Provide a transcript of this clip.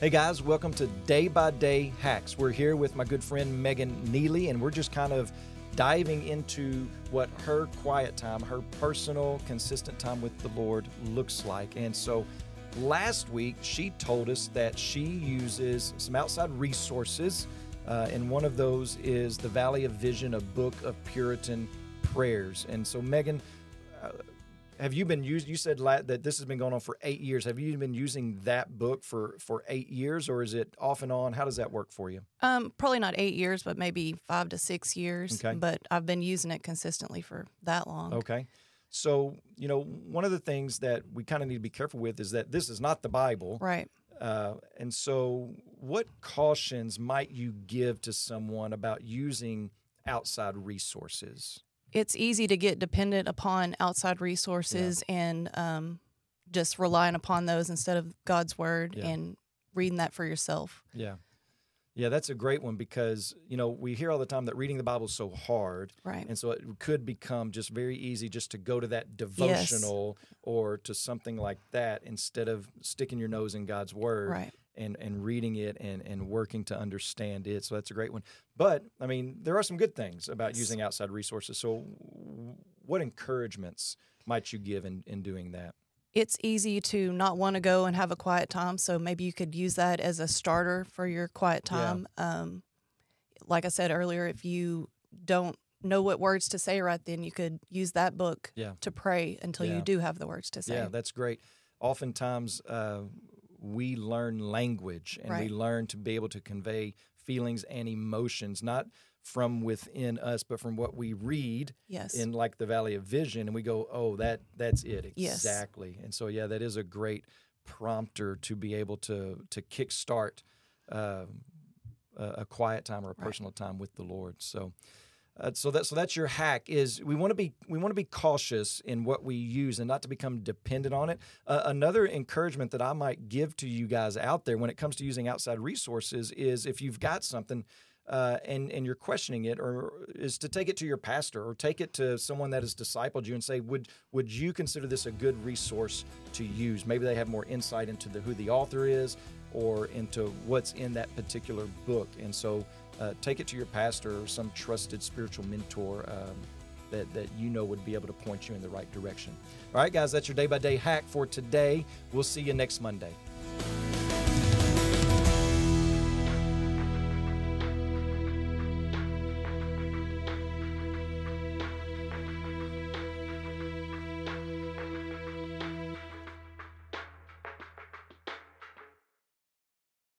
Hey guys, welcome to Day by Day Hacks. We're here with my good friend Megan Neely, and we're just kind of diving into what her quiet time, her personal, consistent time with the Lord looks like. And so last week, she told us that she uses some outside resources, uh, and one of those is the Valley of Vision, a book of Puritan prayers. And so, Megan, have you been used? You said la- that this has been going on for eight years. Have you been using that book for for eight years, or is it off and on? How does that work for you? Um, probably not eight years, but maybe five to six years. Okay. But I've been using it consistently for that long. Okay. So, you know, one of the things that we kind of need to be careful with is that this is not the Bible. Right. Uh, and so, what cautions might you give to someone about using outside resources? It's easy to get dependent upon outside resources and um, just relying upon those instead of God's word Yeah. and reading that for yourself. Yeah. Yeah, that's a great one because, you know, we hear all the time that reading the Bible is so hard. Right. And so it could become just very easy just to go to that devotional or to something like that instead of sticking your nose in God's word Right. And, and reading it and, and working to understand it. So that's a great one. But, I mean, there are some good things about using outside resources. So, what encouragements might you give in, in doing that? It's easy to not want to go and have a quiet time. So maybe you could use that as a starter for your quiet Yeah. time. Um, like I said earlier, if you don't know what words to say right then, you could use that book Yeah. to pray until Yeah. you do have the words to say. Yeah, that's great. Oftentimes, uh, we learn language and we learn to be able to convey feelings and emotions, not from within us, but from what we read yes. in like the Valley of Vision, and we go, "Oh, that that's it Yes. exactly." And so, yeah, that is a great prompter to be able to to kickstart uh, a, a quiet time or a Right. personal time with the Lord. So. Uh, so that so that's your hack is we want to be we want to be cautious in what we use and not to become dependent on it. Uh, another encouragement that I might give to you guys out there when it comes to using outside resources is if you've got something uh, and and you're questioning it, or is to take it to your pastor or take it to someone that has discipled you and say, would would you consider this a good resource to use? Maybe they have more insight into the who the author is or into what's in that particular book, and so uh, take it to your pastor or some trusted spiritual mentor. Um, that, that you know would be able to point you in the right direction. All right, guys, that's your day by day hack for today. We'll see you next Monday.